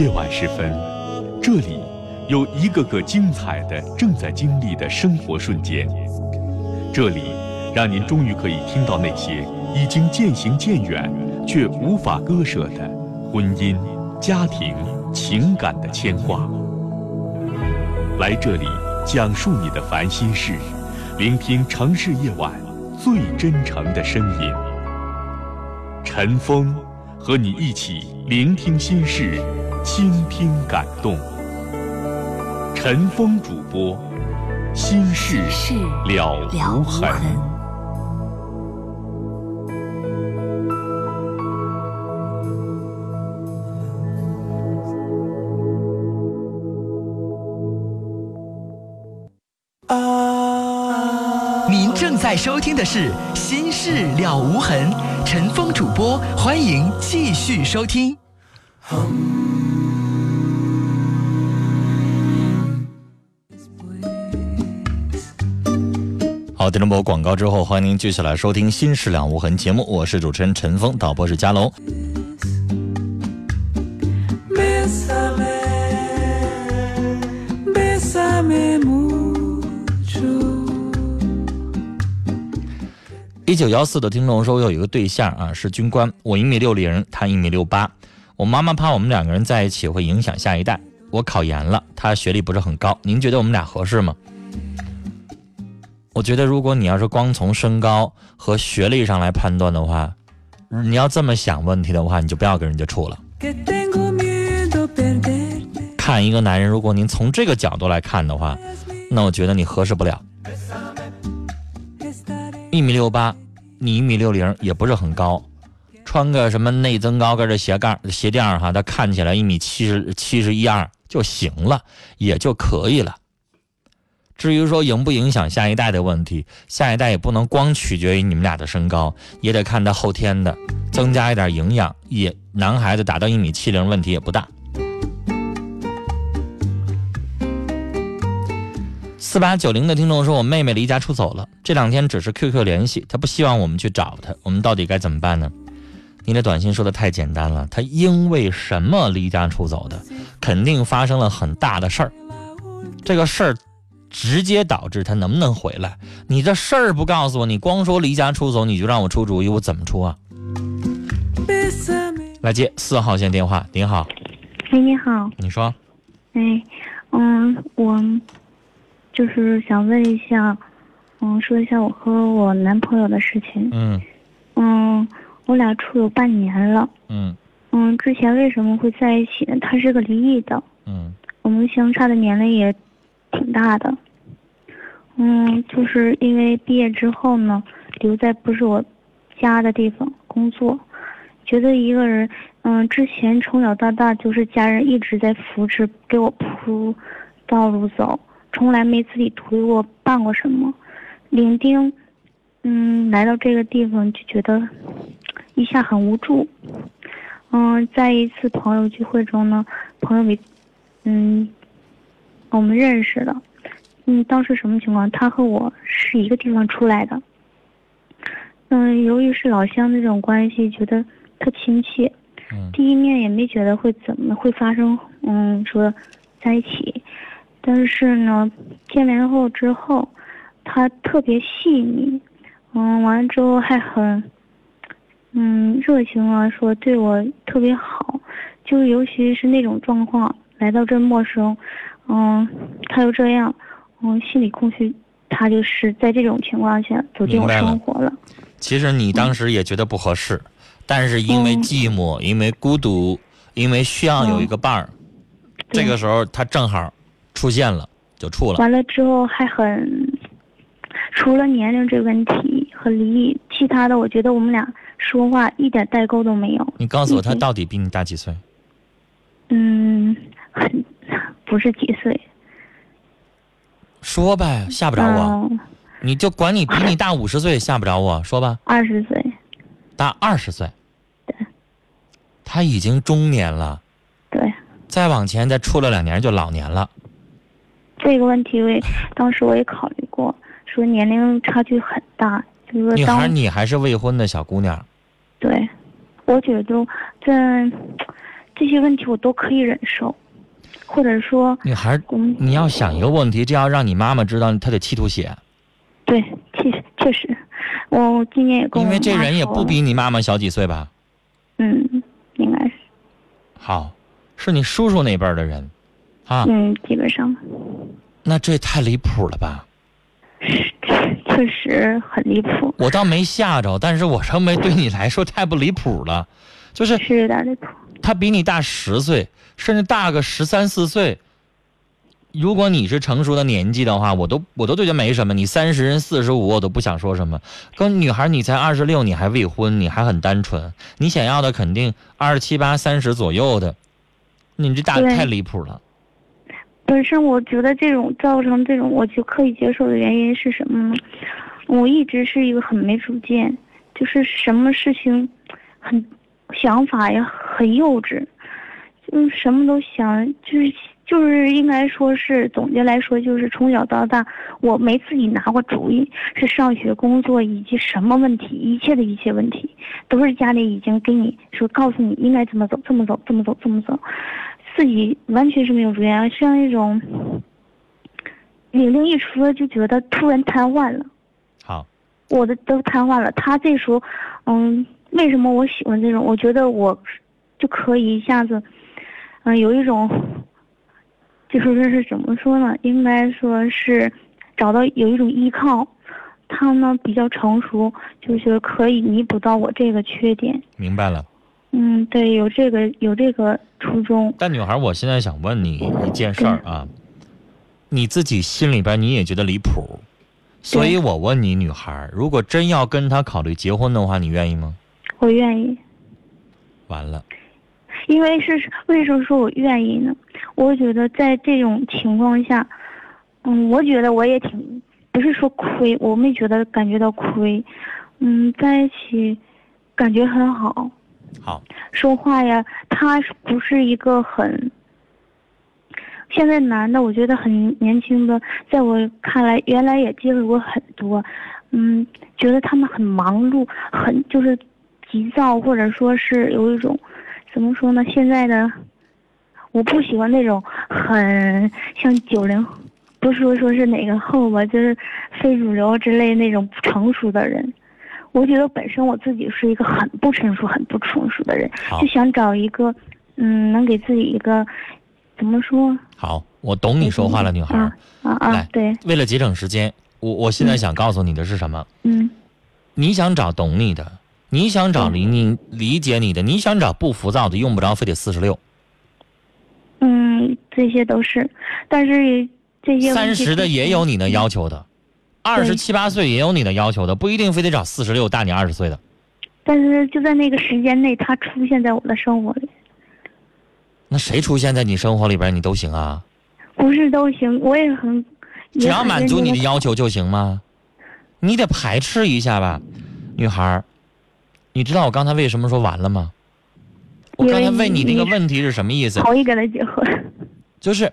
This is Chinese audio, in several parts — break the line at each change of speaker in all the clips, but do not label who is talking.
夜晚时分，这里有一个个精彩的正在经历的生活瞬间。这里让您终于可以听到那些已经渐行渐远却无法割舍的婚姻、家庭、情感的牵挂。来这里讲述你的烦心事，聆听城市夜晚最真诚的声音。陈峰和你一起聆听心事，倾听感动。陈峰主播，心事了无痕。
您正在收听的是《心事了无痕》，陈峰主播，欢迎继续收听。
好，听众朋友，广告之后，欢迎您继续来收听《心事了无痕》节目，我是主持人陈峰，导播是佳龙。一九幺四的听众说，我有一个对象啊，是军官，我一米六零，他一米六八。我妈妈怕我们两个人在一起会影响下一代。我考研了，他学历不是很高。您觉得我们俩合适吗？我觉得，如果你要是光从身高和学历上来判断的话，你要这么想问题的话，你就不要跟人家处了。看一个男人，如果您从这个角度来看的话，那我觉得你合适不了。一米六八，你一米六零，也不是很高，穿个什么内增高跟的鞋盖鞋垫哈，他看起来一米七十七十一二就行了，也就可以了。至于说影不影响下一代的问题，下一代也不能光取决于你们俩的身高，也得看他后天的，增加一点营养，也男孩子达到一米七零问题也不大。四八九零的听众说：“我妹妹离家出走了，这两天只是 QQ 联系，她不希望我们去找她，我们到底该怎么办呢？”你的短信说的太简单了，她因为什么离家出走的？肯定发生了很大的事儿，这个事儿直接导致他能不能回来？你这事儿不告诉我，你光说离家出走，你就让我出主意，我怎么出啊？来接四号线电话，您好。
哎，你好。
你说。
哎，嗯，我。就是想问一下，嗯，说一下我和我男朋友的事情。
嗯。
嗯，我俩处有半年了。
嗯。
嗯，之前为什么会在一起呢？他是个离异的。
嗯。
我们相差的年龄也挺大的。嗯，就是因为毕业之后呢，留在不是我家的地方工作，觉得一个人，嗯，之前从小到大就是家人一直在扶持，给我铺道路走。从来没自己推过办过什么，领丁，嗯，来到这个地方就觉得一下很无助。嗯，在一次朋友聚会中呢，朋友给，嗯，我们认识的。嗯，当时什么情况？他和我是一个地方出来的。嗯，由于是老乡那种关系，觉得特亲切。
嗯。
第一面也没觉得会怎么会发生，嗯，说在一起。但是呢，见面后之后，他特别细腻，嗯，完了之后还很，嗯，热情啊，说对我特别好，就尤其是那种状况，来到这陌生，嗯，他又这样，嗯，心里空虚，他就是在这种情况下走进我生活了。
其实你当时也觉得不合适，但是因为寂寞，因为孤独，因为需要有一个伴儿，这个时候他正好。出现了就处了，
完了之后还很，除了年龄这个问题和离异，其他的我觉得我们俩说话一点代沟都没有。
你告诉我他到底比你大几岁？
嗯，很 不是几岁。
说呗，吓不着我。你就管你比你大 五十岁，吓不着我。说吧。
二十岁。
大二十岁。
对。
他已经中年了。
对。
再往前再处了两年就老年了。
这个问题，我也 当时我也考虑过，说年龄差距很大，就是说。
女孩，你还是未婚的小姑娘。
对，我觉得在这些问题我都可以忍受，或者说，
女孩，
嗯，
你要想一个问题，这要让你妈妈知道，她得气吐血，
对，确实确实，我今年也
因为这人也不比你妈妈小几岁吧？
嗯，应该是，
好，是你叔叔那辈儿的人，啊，
嗯，基本上。
那这太离谱了吧？
是确实很离谱，
我倒没吓着，但是我认为对你来说太不离谱了，就是。他比你大十岁，甚至大个十三四岁。如果你是成熟的年纪的话，我都我都觉得没什么。你三十人四十五，我都不想说什么。跟女孩，你才二十六，你还未婚，你还很单纯，你想要的肯定二十七八、三十左右的。你这大
对
太离谱了。
本身我觉得这种造成这种我就可以接受的原因是什么呢？我一直是一个很没主见，就是什么事情很想法也很幼稚，嗯，什么都想，就是就是应该说是总结来说，就是从小到大我没自己拿过主意，是上学、工作以及什么问题，一切的一切问题，都是家里已经给你说告诉你应该怎么走，这么走，这么走，这么走。自己完全是没有主意，像一种玲玲一出了就觉得突然瘫痪了，
好，
我的都瘫痪了。他这时候，嗯，为什么我喜欢这种？我觉得我就可以一下子，嗯，有一种，就是这是怎么说呢？应该说是找到有一种依靠。他呢比较成熟，就是可以弥补到我这个缺点。
明白了。
嗯，对，有这个有这个初衷。
但女孩，我现在想问你一件事儿啊，你自己心里边你也觉得离谱，所以我问你，女孩，如果真要跟他考虑结婚的话，你愿意吗？
我愿意。
完了，
因为是为什么说我愿意呢？我觉得在这种情况下，嗯，我觉得我也挺不是说亏，我没觉得感觉到亏，嗯，在一起感觉很好，
好，
说话呀，他是不是一个很。现在男的，我觉得很年轻的，在我看来，原来也接触过很多，嗯，觉得他们很忙碌，很就是急躁，或者说是有一种，怎么说呢？现在的我不喜欢那种很像九零，不是说说是哪个后吧，就是非主流之类那种不成熟的人。我觉得本身我自己是一个很不成熟、很不成熟的人，就想找一个，嗯，能给自己一个，怎么说？
好，我懂你说话了，女孩。
啊啊啊
来！
对，
为了节省时间，我我现在想告诉你的是什么？
嗯
你想找懂你的，你想找理你理解你的，你想找不浮躁的，用不着非得四十六，
嗯，这些都是，但是这些问
三十的也有你的要求的，二十七八岁也有你的要求的，不一定非得找四十六大你二十岁的。
但是就在那个时间内，他出现在我的生活里，
那谁出现在你生活里边，你都行啊，
不是都行，我也很，
只要满足你的要
求。
求就行吗？你得排斥一下吧，女孩儿。你知道我刚才为什么说完了吗？我刚才问你那个问题是什么意思？
同意跟他结婚，
就是，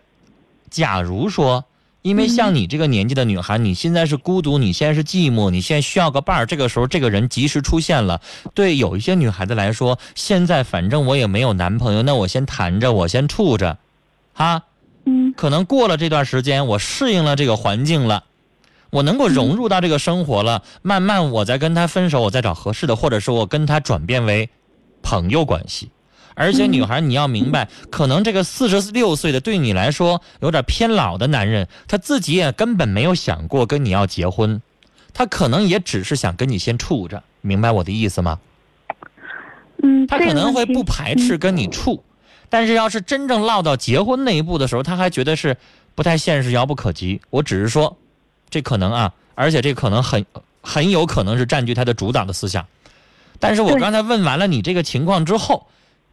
假如说，因为像你这个年纪的女孩，你现在是孤独，你现在是寂寞，你现在需要个伴儿，这个时候这个人及时出现了，对有一些女孩子来说，现在反正我也没有男朋友，那我先谈着，我先处着，哈，
嗯
可能过了这段时间，我适应了这个环境了，我能够融入到这个生活了，慢慢我再跟他分手，我再找合适的，或者是我跟他转变为朋友关系。而且女孩，你要明白，可能这个四十六岁的对你来说有点偏老的男人，他自己也根本没有想过跟你要结婚，他可能也只是想跟你先处着，明白我的意思吗？
嗯，
他可能会不排斥
嗯
跟你处，但是要是真正落到结婚那一步的时候，他还觉得是不太现实、遥不可及。我只是说，这可能啊，而且这可能很很有可能是占据他的主导的思想。但是我刚才问完了你这个情况之后，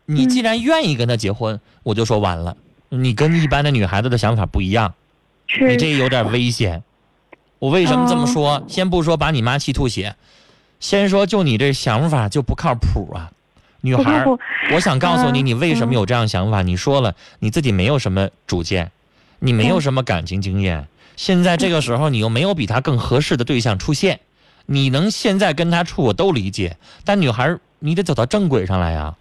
你
嗯
既然愿意跟他结婚，我就说完了，你跟一般的女孩子的想法不一样，你这有点危险。我为什么这么说？
哦
先不说把你妈气吐血，先说就你这想法就不靠谱啊，女孩我想告诉你，
嗯
你为什么有这样想法？你说了，你自己没有什么主见，你没有什么感情经验。现在这个时候，你又没有比他更合适的对象出现，你能现在跟他处，我都理解。但女孩，你得走到正轨上来呀。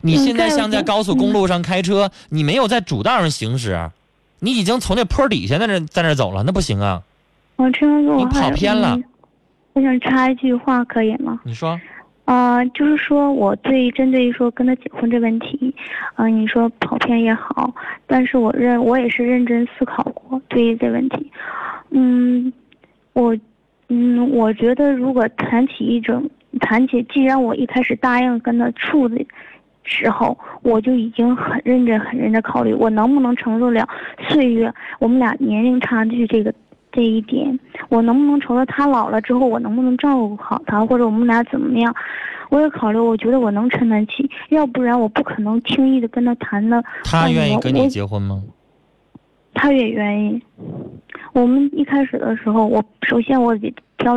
你现在像在高速公路上开车，你没有在主道上行驶，你已经从那坡底下在那在那走了，那不行啊！
我陈峰哥，
你跑偏了
嗯我想插一句话，可以吗？
你说，
啊，就是说我对针对于说跟他结婚这问题，啊、你说跑偏也好，但是我认我也是认真思考过对于这问题，嗯，我，嗯，我觉得如果谈起一种谈起，既然我一开始答应跟他处的时候，我就已经很认真很认真考虑我能不能承受了岁月，我们俩年龄差距这个这一点，我能不能承受他老了之后，我能不能照顾好他，或者我们俩怎么样？我也考虑，我觉得我能承担起，要不然我不可能轻易的跟他谈的。
他愿意跟你结婚吗？
他也愿意。我们一开始的时候，我首先我得挑，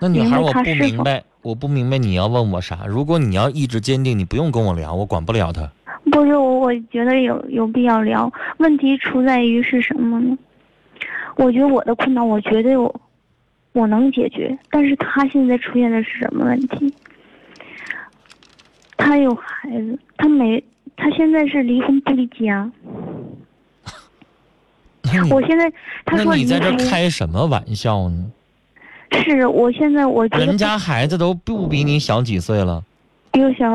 那女孩，我不明白，我不明白你要问我啥。如果你要意志坚定，你不用跟我聊，我管不了他。
不是我，我觉得有有必要聊。问题出在于是什么呢？我觉得我的困难，我绝对我我能解决，但是他现在出现的是什么问题？他有孩子，他没，他现在是离婚不离家。我现在他说
那你在这开什么玩笑呢？
是我现在我觉得
人家孩子都不比你小几岁了，
比我小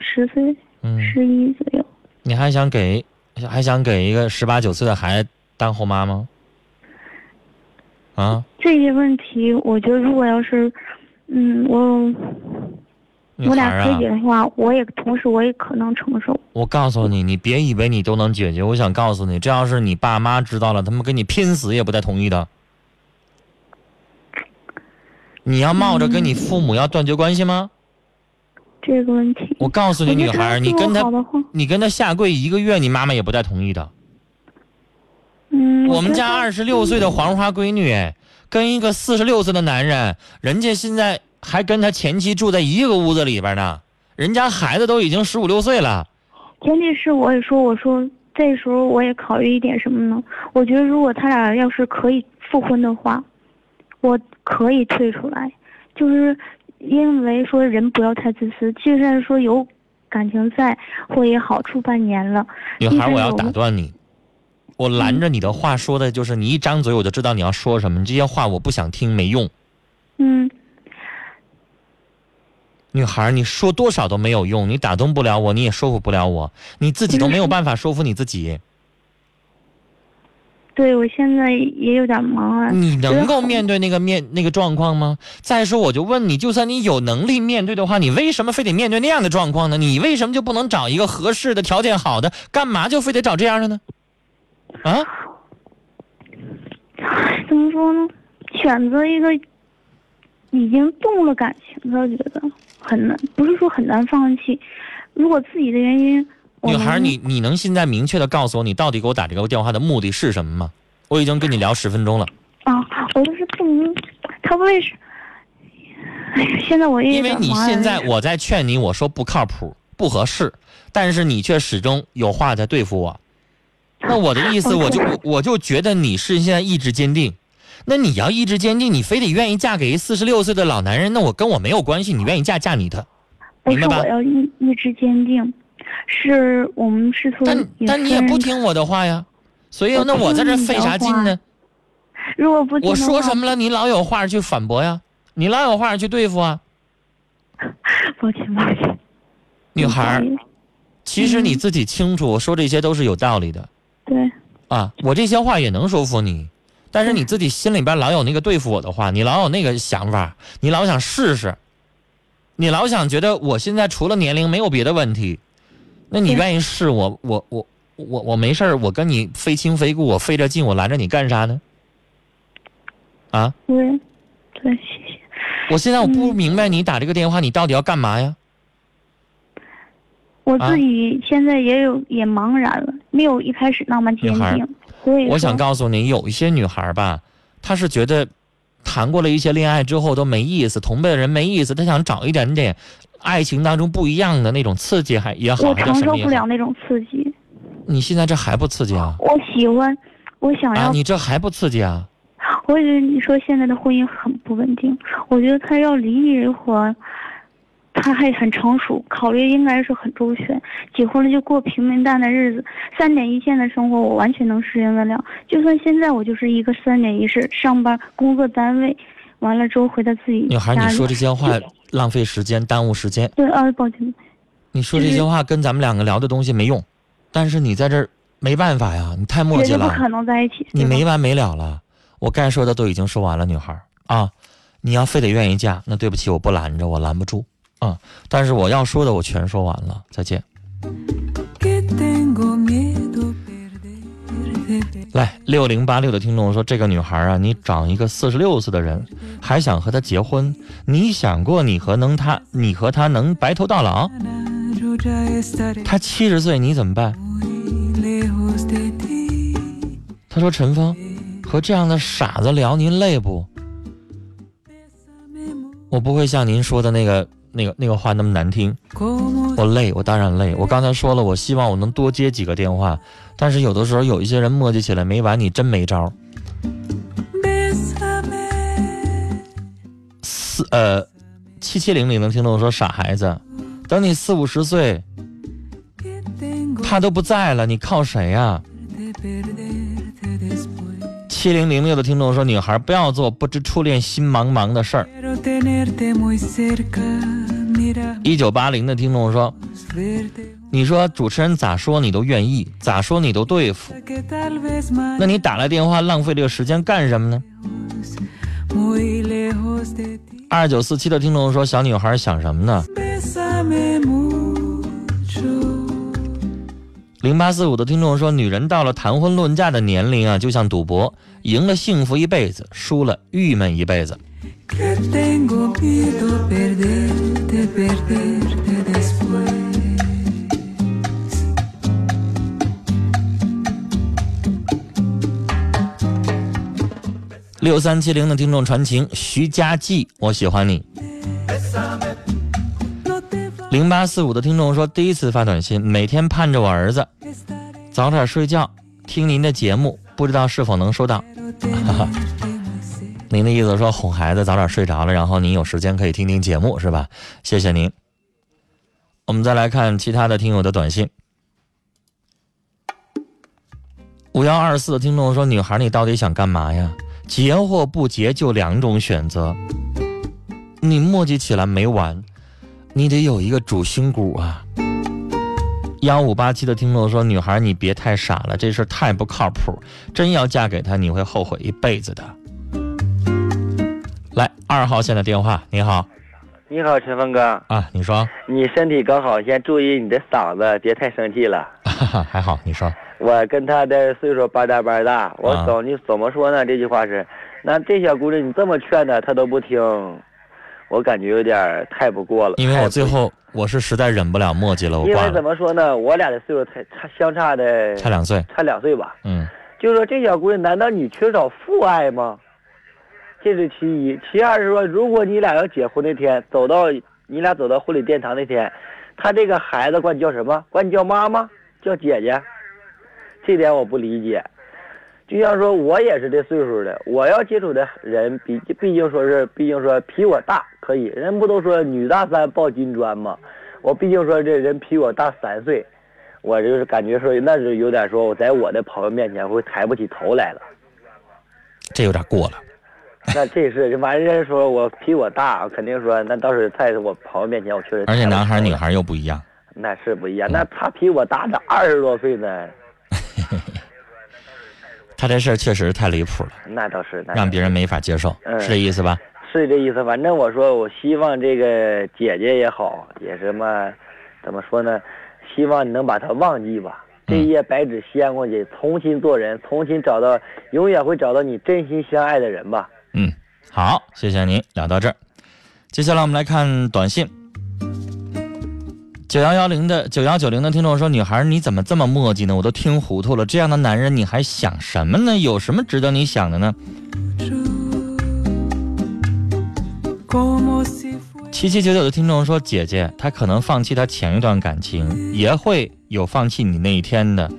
十岁、
嗯，
十一左右。
你还想给还想给一个十八九岁的孩子当后妈吗？啊，
这些问题，我觉得如果要是，嗯，我我俩可以的话，我也同时我也可能承受。
我告诉你，你别以为你都能解决。我想告诉你，这要是你爸妈知道了，他们跟你拼死也不带同意的。你要冒着跟你父母要断绝关系吗？
这个问题，
我告诉你，女孩你跟他你跟他下跪一个月，你妈妈也不带同意的。
嗯，
我们家二十六岁的黄花闺女，哎跟一个四十六岁的男人，人家现在还跟他前妻住在一个屋子里边呢，人家孩子都已经十五六岁了。
前提是我也说，我说这时候我也考虑一点什么呢？我觉得如果他俩要是可以复婚的话，我可以退出来，就是因为说人不要太自私，就算说有感情在或也好处半年了，
女孩，我要打断你，我拦着你的话说的就是你一张嘴我就知道你要说什么，你这些话我不想听，没用。
嗯，
女孩，你说多少都没有用，你打动不了我，你也说服不了我，你自己都没有办法说服你自己。
对我现在也有点忙啊。
你能够面对那个面那个状况吗？再说，我就问你，就算你有能力面对的话，你为什么非得面对那样的状况呢？你为什么就不能找一个合适的、条件好的？干嘛就非得找这样的呢？啊，
怎么说呢？选择一个已经动了感情的，觉得很难，不是说很难放弃。如果自己的原因，
女孩，你你能现在明确的告诉我，你到底给我打这个电话的目的是什么吗？我已经跟你聊十分钟了，
啊，我就是不明，他为什？哎呀，现在我也有
因为你现在我在劝你，我说不靠谱、不合适，但是你却始终有话在对付我。那我的意思，我就我我就觉得你是现在意志坚定。那你要意志坚定，你非得愿意嫁给一四十六岁的老男人，那我跟我没有关系。你愿意嫁嫁你的，明白吧
我要意意志坚定，是我们试图
但但你也不听我的话呀。所以那我在这费啥劲呢？
如果不听
我说什么了，你老有话去反驳呀，你老有话去对付啊。
抱歉抱歉，
女孩其实你
嗯
自己清楚，我说这些都是有道理的。
对，
啊，我这些话也能说服你，但是你自己心里边老有那个对付我的话，你老有那个想法，你老想试试，你老想觉得我现在除了年龄没有别的问题，那你愿意试我，我我我我没事儿我跟你非亲非故，我费这劲，我拦着你干啥呢？啊，
对，对，谢谢。
我现在我不
嗯
明白你打这个电话，你到底要干嘛呀？
我
啊
自己现在也有也茫然了，没有一开始那么坚定。所以
我想告诉你，有一些女孩吧，她是觉得谈过了一些恋爱之后都没意思，同辈的人没意思，她想找一点点爱情当中不一样的那种刺激，还也好，
我承受不。了那种刺激，
你现在这还不刺激啊？
我喜欢，我想
啊，
要。
你这还不刺激啊？
我觉得你说现在的婚姻很不稳定，我觉得他要离一会儿，他还很成熟，考虑应该是很周全。结婚了就过平平淡淡的日子，三点一线的生活我完全能适应得了。就算现在我就是一个三点一线，上班工作单位，完了之后回到自己
女孩，你说这些话浪费时间，耽误时间。
对啊，抱歉。
你说这些话跟咱们两个聊的东西没用，但是你在这儿没办法呀，你太磨叽了。
不可能在一起。
你没完没了了，我该说的都已经说完了，女孩啊，你要非得愿意嫁，那对不起，我不拦着，我拦不住。啊！但是我要说的我全说完了，再见。来，六零八六的听众说：“这个女孩啊，你找一个四十六岁的人，还想和她结婚？你想过你和能她，你和她能白头到老？他七十岁，你怎么办？”他说：“陈峰，和这样的傻子聊，您累不？我不会像您说的那个。”那个那个话那么难听，我累，我当然累。我刚才说了，我希望我能多接几个电话，但是有的时候有一些人磨叽起来没完，你真没招。四呃七七零零的听众说傻孩子，等你四五十岁，他都不在了，你靠谁呀？七零零六的听众说女孩不要做不知初恋心茫茫的事儿。一九八零的听众说：“你说主持人咋说你都愿意，咋说你都对付，那你打来电话浪费这个时间干什么呢？”二九四七的听众说：“小女孩想什么呢？”零八四五的听众说：“女人到了谈婚论嫁的年龄啊，就像赌博，赢了幸福一辈子，输了郁闷一辈子。”六三七零的听众传情，徐佳记，我喜欢你。零八四五的听众说，第一次发短信，每天盼着我儿子早点睡觉，听您的节目，不知道是否能收到。哈哈。您的意思说哄孩子早点睡着了，然后您有时间可以听听节目是吧？谢谢您。我们再来看其他的听友的短信。五幺二四的听众说：“女孩，你到底想干嘛呀？结或不结就两种选择，你磨叽起来没完，你得有一个主心骨啊。”幺五八七的听众说：“女孩，你别太傻了，这事太不靠谱，真要嫁给他，你会后悔一辈子的。”来二号线的电话，你好，
你好，陈峰哥
啊，你说，
你身体刚好，先注意你的嗓子，别太生气了。
还好，你说，
我跟他的岁数半大半大，我总你怎么说呢？这句话是，那这小姑娘你这么劝她，她都不听，我感觉有点太不过了。
因为我最后我是实在忍不了墨迹了，我
因为怎么说呢？我俩的岁数才差相差的
差两岁，
差两岁吧。
嗯，
就说这小姑娘，难道你缺少父爱吗？这是其一，其二是说，如果你俩要结婚那天，走到你俩走到婚礼殿堂那天，他这个孩子管你叫什么？管你叫妈妈，叫姐姐，这点我不理解。就像说我也是这岁数的，我要接触的人比毕竟说是毕竟说比我大可以，人不都说女大三抱金砖吗？我毕竟说这人比我大三岁，我就是感觉说那是有点说我在我的朋友面前会抬不起头来了，
这有点过了。
那这是完人说我比我大，肯定说那倒是在我朋友面前我确实。
而且男孩女孩又不一样。
那是不一样，那他比我大的二十多岁呢。
他这事儿确实太离谱了。
那倒是，
让别人没法接受，是这意思吧？
是这意思。反正我说，我希望这个姐姐也好，也什么，怎么说呢？希望你能把她忘记吧。这一页白纸掀过去，重新做人，重新找到，永远会找到你真心相爱的人吧。
嗯，好，谢谢您，聊到这儿。接下来我们来看短信。九幺幺零的九幺九零的听众说：“女孩，你怎么这么磨叽呢？我都听糊涂了。这样的男人你还想什么呢？有什么值得你想的呢？”七七九九的听众说：“姐姐，他可能放弃他前一段感情，也会有放弃你那一天的，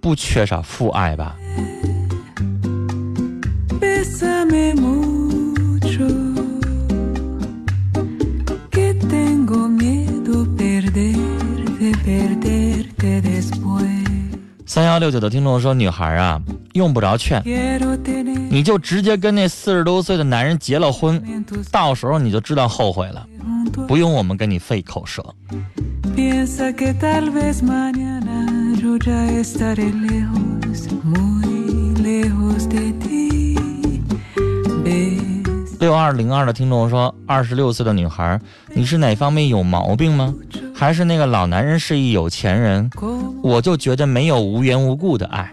不缺少父爱吧？”三幺六九的听众说女孩啊用不着劝你就直接跟那四十多岁的男人结了婚到时候你就知道后悔了不用我们跟你费口舌。六二零二的听众说：“二十六岁的女孩，你是哪方面有毛病吗？还是那个老男人是一有钱人？我就觉得没有无缘无故的爱。”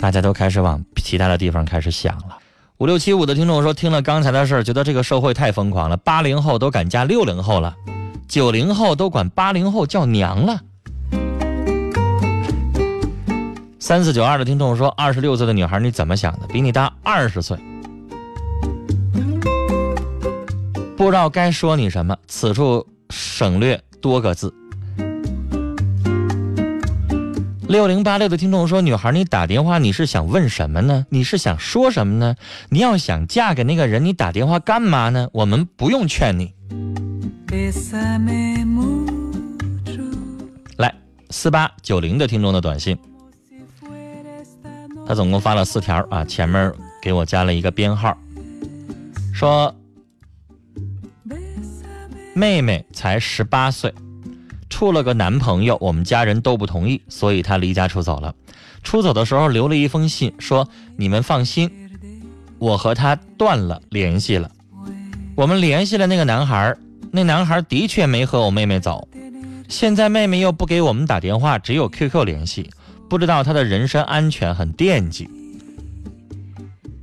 大家都开始往其他的地方开始想了。五六七五的听众说：“听了刚才的事儿，觉得这个社会太疯狂了。八零后都敢嫁六零后了，九零后都管八零后叫娘了。”三四九二的听众说：“二十六岁的女孩，你怎么想的？比你大二十岁。”不知道该说你什么，此处省略多个字。六零八六的听众说：“女孩，你打电话你是想问什么呢？你是想说什么呢？你要想嫁给那个人，你打电话干嘛呢？我们不用劝你。”来，四八九零的听众的短信，他总共发了四条啊，前面给我加了一个编号，说。妹妹才十八岁，处了个男朋友，我们家人都不同意，所以她离家出走了。出走的时候留了一封信，说：“你们放心，我和他断了联系了。”我们联系了那个男孩，那男孩的确没和我妹妹走。现在妹妹又不给我们打电话，只有 QQ 联系，不知道她的人身安全，很惦记。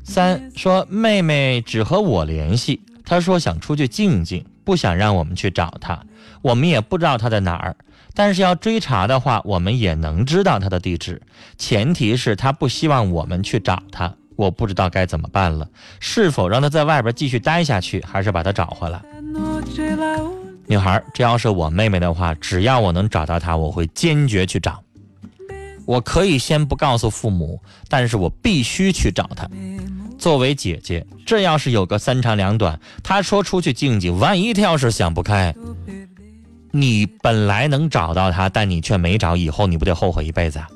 三说妹妹只和我联系，她说想出去静静。不想让我们去找她，我们也不知道她在哪儿。但是要追查的话，我们也能知道她的地址，前提是她不希望我们去找她。我不知道该怎么办了，是否让她在外边继续待下去，还是把她找回来？女孩，这要是我妹妹的话，只要我能找到她，我会坚决去找。我可以先不告诉父母，但是我必须去找他。作为姐姐，这要是有个三长两短，她说出去静静，万一她要是想不开，你本来能找到她，但你却没找，以后你不得后悔一辈子啊？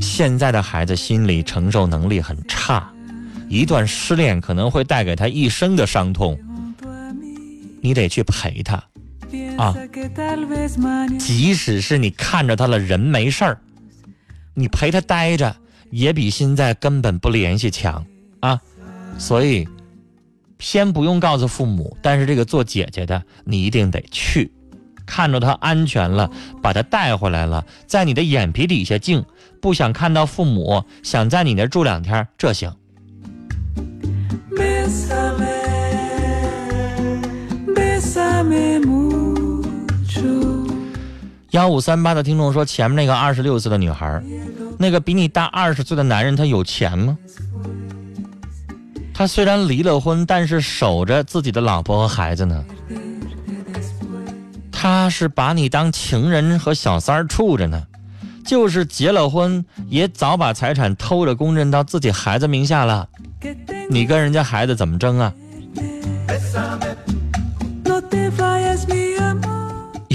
现在的孩子心理承受能力很差，一段失恋可能会带给他一生的伤痛，你得去陪他啊！即使是你看着他了，人没事儿，你陪他待着。也比现在根本不联系强啊，所以先不用告诉父母，但是这个做姐姐的你一定得去，看着他安全了，把他带回来了，在你的眼皮底下静，不想看到父母，想在你那住两天，这行。幺五三八的听众说，前面那个二十六岁的女孩。那个比你大二十岁的男人，他有钱吗？他虽然离了婚，但是守着自己的老婆和孩子呢。他是把你当情人和小三儿处着呢，就是结了婚，也早把财产偷着公证到自己孩子名下了。你跟人家孩子怎么争啊？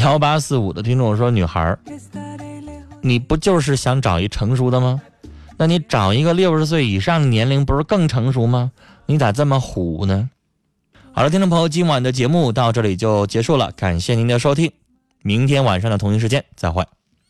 幺八四五的听众说，女孩。你不就是想找一成熟的吗？那你找一个六十岁以上年龄，不是更成熟吗？你咋这么虎呢？好了，听众朋友，今晚的节目到这里就结束了，感谢您的收听，明天晚上的同一时间再会。